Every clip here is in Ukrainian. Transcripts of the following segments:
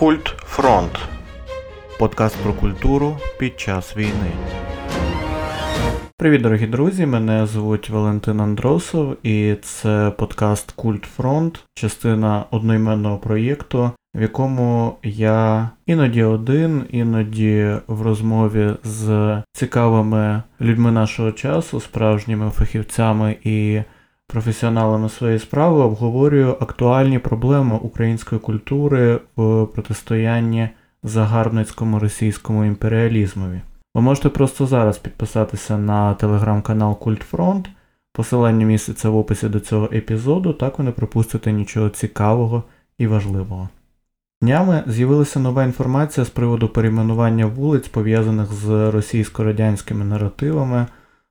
Культ Фронт. Подкаст про культуру під час війни. Привіт, дорогі друзі! Мене звуть Валентин Андросов, і це подкаст Культ Фронт, частина одноіменного проєкту, в якому я іноді один, іноді в розмові з цікавими людьми нашого часу, справжніми фахівцями і професіоналами своєї справи обговорюю актуальні проблеми української культури в протистоянні загарбницькому російському імперіалізмові. Ви можете просто зараз підписатися на телеграм-канал Культфронт. Посилання міститься в описі до цього епізоду, так ви не пропустите нічого цікавого і важливого. Днями з'явилася нова інформація з приводу перейменування вулиць, пов'язаних з російсько-радянськими наративами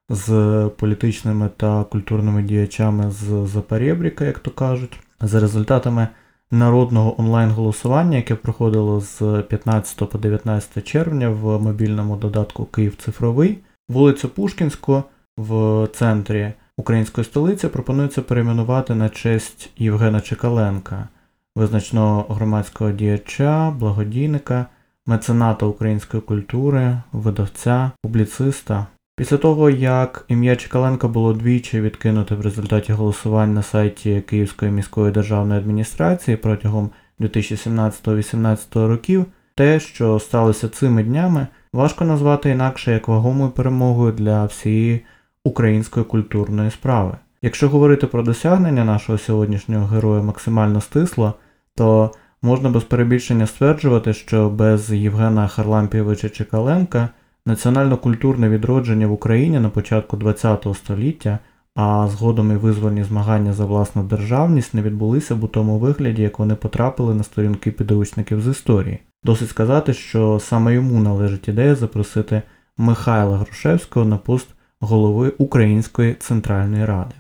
з політичними та культурними діячами з Запорєбріка, як то кажуть, за результатами народного онлайн-голосування, яке проходило з 15 по 19 червня в мобільному додатку Київ Цифровий, вулицю Пушкінську в центрі української столиці пропонується перейменувати на честь Євгена Чекаленка, визначного громадського діяча, благодійника, мецената української культури, видавця, публіциста, Після того, як ім'я Чекаленка було двічі відкинуте в результаті голосувань на сайті Київської міської державної адміністрації протягом 2017-2018 років, те, що сталося цими днями, важко назвати інакше як вагомою перемогою для всієї української культурної справи. Якщо говорити про досягнення нашого сьогоднішнього героя максимально стисло, то можна без перебільшення стверджувати, що без Євгена Харлампійовича Чекаленка Національно-культурне відродження в Україні на початку ХХ століття, а згодом і визвольні змагання за власну державність не відбулися в у тому вигляді, як вони потрапили на сторінки підручників з історії. Досить сказати, що саме йому належить ідея запросити Михайла Грушевського на пост голови Української центральної ради.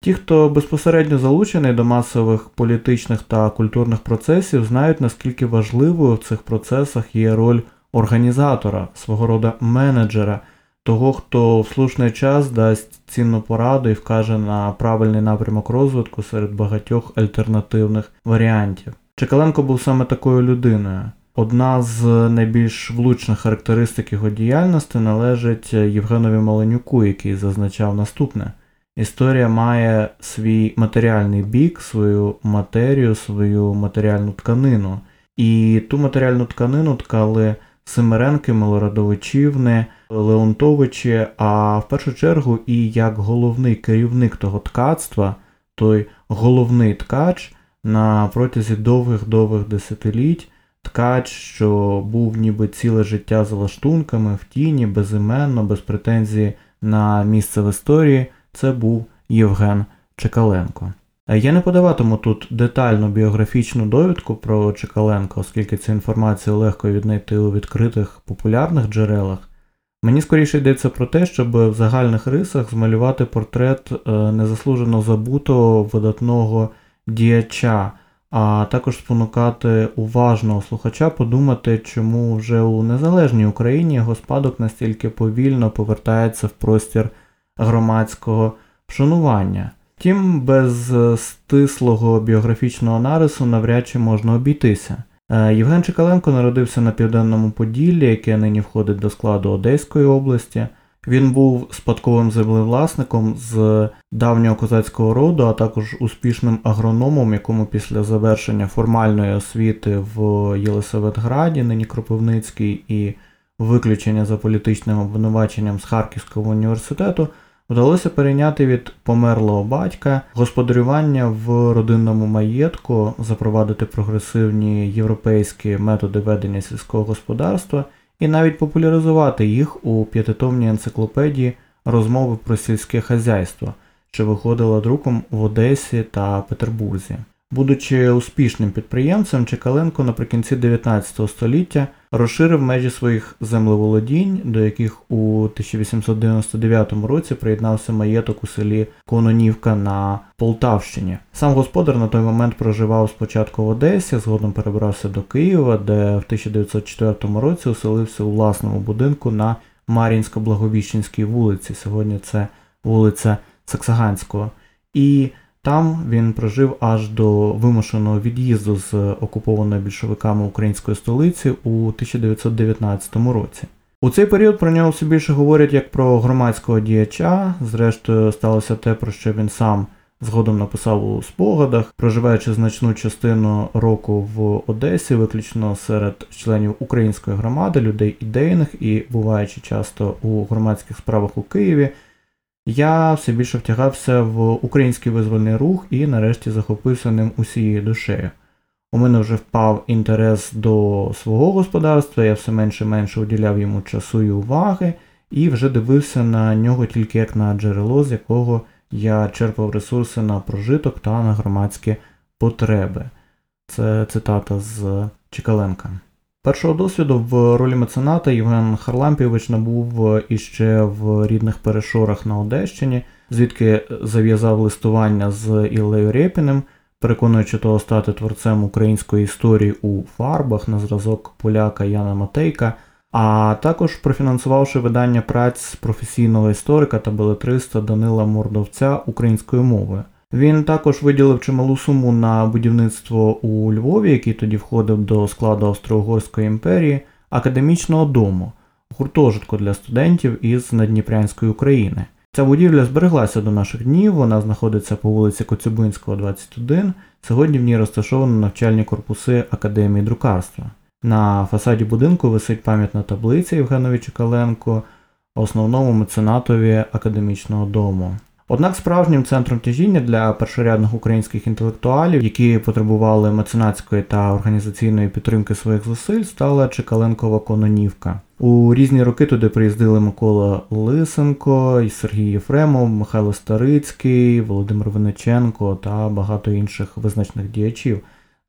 Ті, хто безпосередньо залучений до масових політичних та культурних процесів, знають, наскільки важливою в цих процесах є роль організатора, свого роду менеджера, того, хто в слушний час дасть цінну пораду і вкаже на правильний напрямок розвитку серед багатьох альтернативних варіантів. Чекаленко був саме такою людиною. Одна з найбільш влучних характеристик його діяльності належить Євгенові Маленюку, який зазначав наступне. Історія має свій матеріальний бік, свою матерію, свою матеріальну тканину. І ту матеріальну тканину ткали Семеренки, Милорадовичівни, Леонтовичі, а в першу чергу і як головний керівник того ткацтва, той головний ткач на протязі довгих-довгих десятиліть, ткач, що був ніби ціле життя за лаштунками, в тіні, безіменно, без претензії на місце в історії, це був Євген Чекаленко. Е, я не подаватиму тут детальну біографічну довідку про Чекаленка, оскільки цю інформацію легко віднайти у відкритих популярних джерелах. Мені скоріше йдеться про те, щоб в загальних рисах змалювати портрет е, незаслужено забутого видатного діяча, а також спонукати уважного слухача подумати, чому вже у незалежній Україні його спадок настільки повільно повертається в простір громадського вшанування. Втім, без е, стислого біографічного нарису навряд чи можна обійтися. Е, Євген Чекаленко народився на південному Поділлі, яке нині входить до складу Одеської області. Він був спадковим землевласником з давнього козацького роду, а також успішним агрономом, якому після завершення формальної освіти в Єлисаветграді, нині Кропивницький, і виключення за політичним обвинуваченням з Харківського університету вдалося перейняти від померлого батька господарювання в родинному маєтку, запровадити прогресивні європейські методи ведення сільського господарства і навіть популяризувати їх у п'ятитомній енциклопедії розмови про сільське хазяйство, що виходила друком в Одесі та Петербурзі. Будучи успішним підприємцем, Чекаленко наприкінці 19 століття розширив межі своїх землеволодінь, до яких у 1899 році приєднався маєток у селі Кононівка на Полтавщині. Сам господар на той момент проживав спочатку в Одесі, згодом перебрався до Києва, де в 1904 році оселився у власному будинку на Мар'їнсько-Благовіщенській вулиці. Сьогодні це вулиця Саксаганського. І Там він прожив аж до вимушеного від'їзду з окупованої більшовиками української столиці у 1919 році. У цей період про нього все більше говорять як про громадського діяча. Зрештою, сталося те, про що він сам згодом написав у спогадах, проживаючи значну частину року в Одесі, виключно серед членів української громади, людей ідейних і буваючи часто у громадських справах у Києві. Я все більше втягався в український визвольний рух і нарешті захопився ним усією душею. У мене вже впав інтерес до свого господарства, я все менше і менше уділяв йому часу і уваги, і вже дивився на нього тільки як на джерело, з якого я черпав ресурси на прожиток та на громадські потреби. Це цитата з Чекаленка. Першого досвіду в ролі мецената Євген Харлампійович набув іще в рідних перешорах на Одещині, звідки зав'язав листування з Іллею Рєпіним, переконуючи того стати творцем української історії у фарбах на зразок поляка Яна Матейка, а також профінансувавши видання праць професійного історика та белетриста Данила Мордовця українською мовою. Він також виділив чималу суму на будівництво у Львові, який тоді входив до складу Австро-Угорської імперії, академічного дому, гуртожитку для студентів із Надніпрянської України. Ця будівля збереглася до наших днів, вона знаходиться по вулиці Коцюбинського, 21. Сьогодні в ній розташовані навчальні корпуси Академії друкарства. На фасаді будинку висить пам'ятна таблиця Євгенові Чекаленко, основному меценатові академічного дому. Однак справжнім центром тяжіння для першорядних українських інтелектуалів, які потребували меценатської та організаційної підтримки своїх зусиль, стала Чекаленкова Кононівка. У різні роки туди приїздили Микола Лисенко, Сергій Єфремов, Михайло Старицький, Володимир Виниченко та багато інших визначних діячів.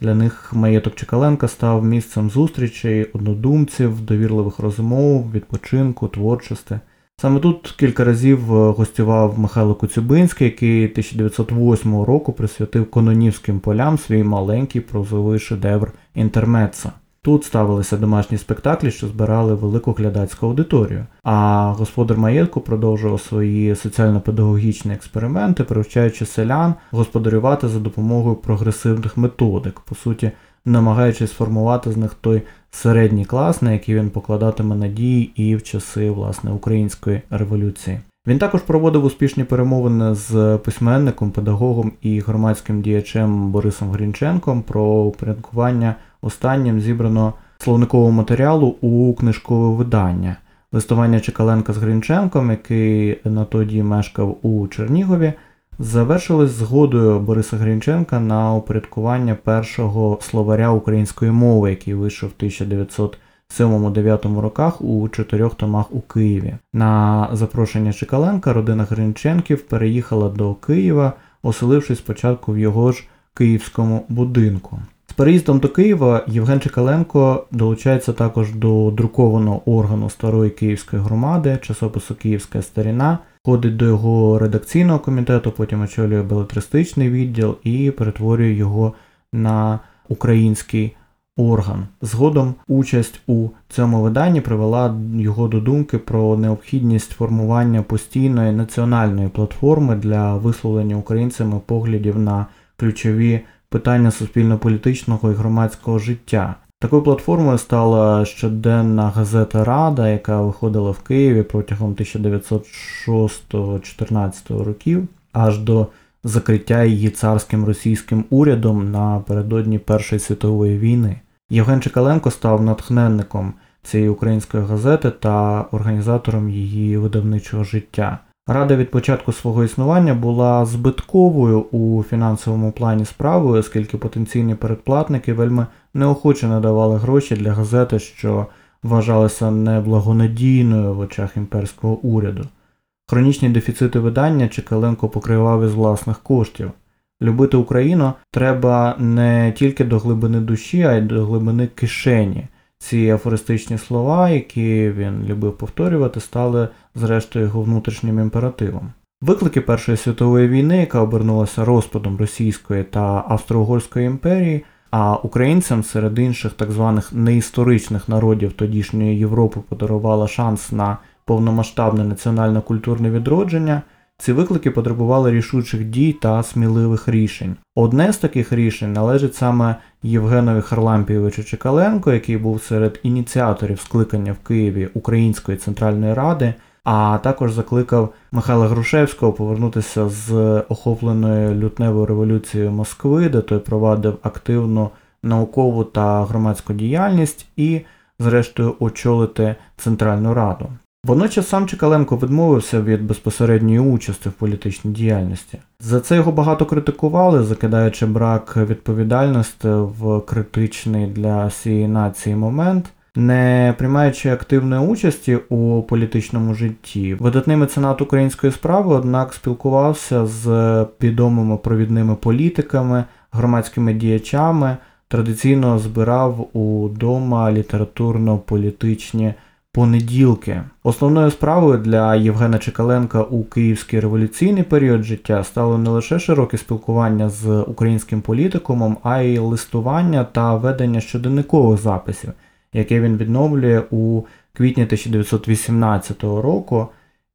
Для них маєток Чекаленка став місцем зустрічей, однодумців, довірливих розмов, відпочинку, творчості. Саме тут кілька разів е, гостював Михайло Коцюбинський, який 1908 року присвятив Кононівським полям свій маленький прозовий шедевр Інтермеца. Тут ставилися домашні спектаклі, що збирали велику глядацьку аудиторію. А господар маєтку продовжував свої соціально-педагогічні експерименти, привчаючи селян господарювати за допомогою прогресивних методик, по суті, намагаючись сформувати з них той середній клас, на який він покладатиме надії і в часи власне української революції. Він також проводив успішні перемовини з письменником, педагогом і громадським діячем Борисом Грінченком про упорядкування останнім зібраного словникового матеріалу у книжкове видання. Листування Чекаленка з Грінченком, який на тоді мешкав у Чернігові, завершились згодою Бориса Грінченка на упорядкування першого словаря української мови, який вийшов в 1907-9 роках у чотирьох томах у Києві. На запрошення Чекаленка родина Гринченків переїхала до Києва, оселившись спочатку в його ж київському будинку. З переїздом до Києва Євген Чекаленко долучається також до друкованого органу старої київської громади, часопису Київська старіна, входить до його редакційного комітету, потім очолює белетристичний відділ і перетворює його на український орган. Згодом участь у цьому виданні привела його до думки про необхідність формування постійної національної платформи для висловлення українцями поглядів на ключові питання суспільно-політичного і громадського життя. Такою платформою стала щоденна газета Рада, яка виходила в Києві протягом 1906-14 років, аж до закриття її царським російським урядом напередодні Першої світової війни. Євген Чекаленко став натхненником цієї української газети та організатором її видавничого життя. Рада від початку свого існування була збитковою у фінансовому плані справою, оскільки потенційні передплатники вельми неохоче надавали гроші для газети, що вважалася неблагонадійною в очах імперського уряду. Хронічні дефіцити видання Чекаленко покривав із власних коштів. Любити Україну треба не тільки до глибини душі, а й до глибини кишені. Ці афористичні слова, які він любив повторювати, стали зрештою його внутрішнім імперативом. Виклики Першої світової війни, яка обернулася розпадом Російської та Австро-Угорської імперії, а українцям серед інших так званих неісторичних народів тодішньої Європи подарувала шанс на повномасштабне національно-культурне відродження. Ці виклики потребували рішучих дій та сміливих рішень. Одне з таких рішень належить саме Євгенові Харлампійовичу Чекаленко, який був серед ініціаторів скликання в Києві Української центральної ради, а також закликав Михайла Грушевського повернутися з охопленої лютневою революцією Москви, де той провадив активну наукову та громадську діяльність і, зрештою, очолити Центральну Раду. Водночас сам Чекаленко відмовився від безпосередньої участі в політичній діяльності. За це його багато критикували, закидаючи брак відповідальності в критичний для всієї нації момент, не приймаючи активної участі у політичному житті. Видатний меценат української справи, однак, спілкувався з відомими провідними політиками, громадськими діячами, традиційно збирав удома літературно-політичні понеділки. Основною справою для Євгена Чекаленка у київський революційний період життя стало не лише широке спілкування з українським політикумом, а й листування та ведення щоденникових записів, яке він відновлює у квітні 1918 року.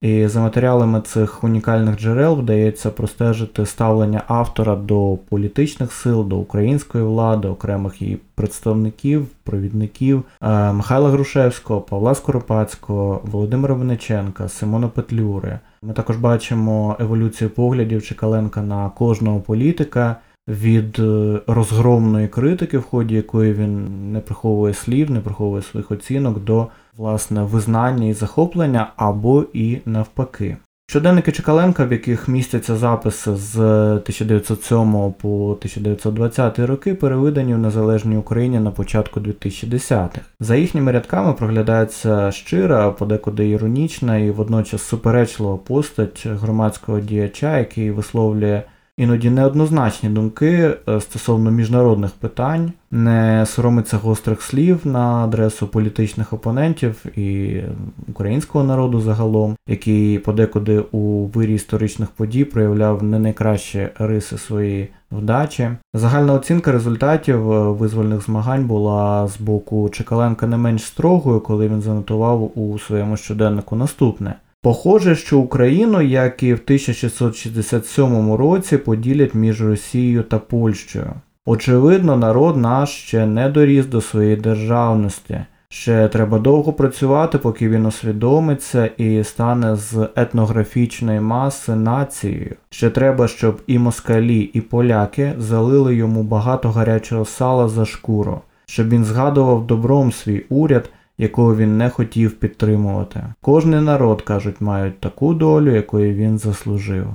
І за матеріалами цих унікальних джерел вдається простежити ставлення автора до політичних сил, до української влади, окремих її представників, провідників е, Михайла Грушевського, Павла Скоропадського, Володимира Вениченка, Симона Петлюри. Ми також бачимо еволюцію поглядів Чекаленка на кожного політика. Від е, розгромної критики, в ході якої він не приховує слів, не приховує своїх оцінок до власне визнання і захоплення або і навпаки. Щоденники Чекаленка, в яких містяться записи з 1907 по 1920 роки, перевидані в незалежній Україні на початку 2010-х. За їхніми рядками проглядається щира, подекуди іронічна і водночас суперечлива постать громадського діяча, який висловлює іноді неоднозначні думки е, стосовно міжнародних питань, не соромиться гострих слів на адресу політичних опонентів і українського народу загалом, який подекуди у вирі історичних подій проявляв не найкращі риси своєї вдачі. Загальна оцінка результатів е, визвольних змагань була з боку Чекаленка не менш строгою, коли він занотував у своєму щоденнику наступне. Похоже, що Україну, як і в 1667 році, поділять між Росією та Польщею. Очевидно, народ наш ще не доріс до своєї державності. Ще треба довго працювати, поки він усвідомиться і стане з етнографічної маси нацією. Ще треба, щоб і москалі, і поляки залили йому багато гарячого сала за шкуру, щоб він згадував добром свій уряд якого він не хотів підтримувати. Кожний народ, кажуть, мають таку долю, якої він заслужив.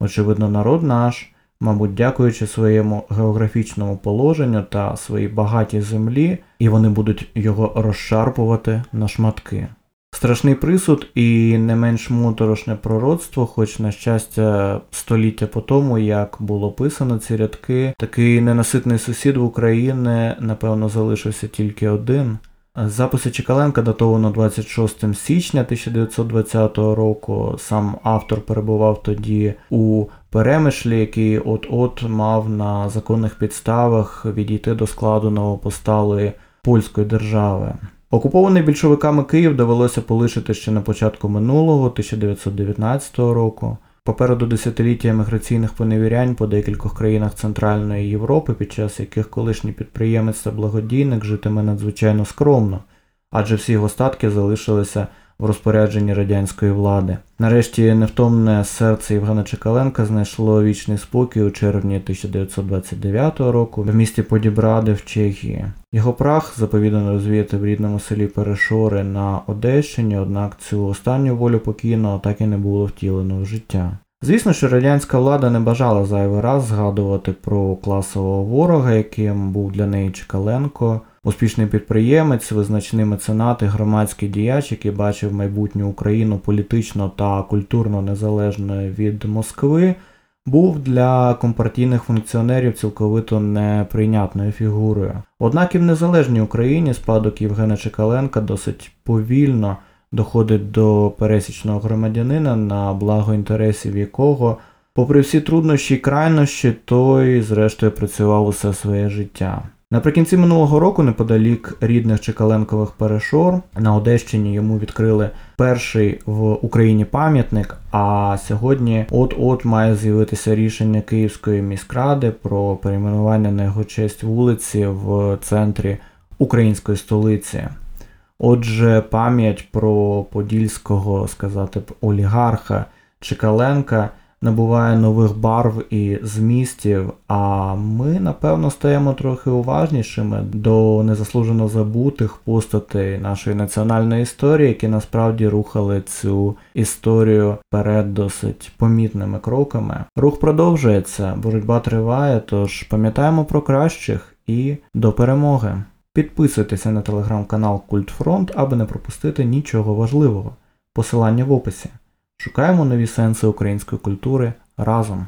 Очевидно, народ наш, мабуть, дякуючи своєму географічному положенню та своїй багатій землі, і вони будуть його розшарпувати на шматки. Страшний присуд і не менш моторошне пророцтво, хоч, на щастя, століття по тому, як було писано ці рядки, такий ненаситний сусід в Україні, напевно, залишився тільки один. Записи Чекаленка датовано 26 січня 1920 року. Сам автор перебував тоді у перемишлі, який от-от мав на законних підставах відійти до складу новопосталої польської держави. Окупований більшовиками Київ довелося полишити ще на початку минулого 1919 року. Попереду десятиліття еміграційних поневірянь по декількох країнах Центральної Європи, під час яких колишній підприємець та благодійник житиме надзвичайно скромно, адже всі його статки залишилися в розпорядженні радянської влади. Нарешті невтомне серце Євгена Чекаленка знайшло вічний спокій у червні 1929 року в місті Подібради в Чехії. Його прах заповідано розвіяти в рідному селі Перешори на Одещині, однак цю останню волю покійного так і не було втілено в життя. Звісно, що радянська влада не бажала зайвий раз згадувати про класового ворога, яким був для неї Чекаленко, успішний підприємець, визначний меценат і громадський діяч, який бачив майбутню Україну політично та культурно незалежною від Москви, був для компартійних функціонерів цілковито неприйнятною фігурою. Однак і в незалежній Україні спадок Євгена Чекаленка досить повільно доходить до пересічного громадянина, на благо інтересів якого, попри всі труднощі і крайнощі, той, зрештою, працював усе своє життя. Наприкінці минулого року, неподалік рідних Чекаленкових перешор, на Одещині йому відкрили перший в Україні пам'ятник. А сьогодні от-от має з'явитися рішення Київської міськради про перейменування на його честь вулиці в центрі української столиці. Отже, пам'ять про подільського, сказати б, олігарха Чекаленка набуває нових барв і змістів, а ми, напевно, стаємо трохи уважнішими до незаслужено забутих постатей нашої національної історії, які насправді рухали цю історію вперед досить помітними кроками. Рух продовжується, боротьба триває, тож пам'ятаємо про кращих і до перемоги. Підписуйтеся на телеграм-канал Культфронт, аби не пропустити нічого важливого. Посилання в описі. Шукаємо нові сенси української культури разом.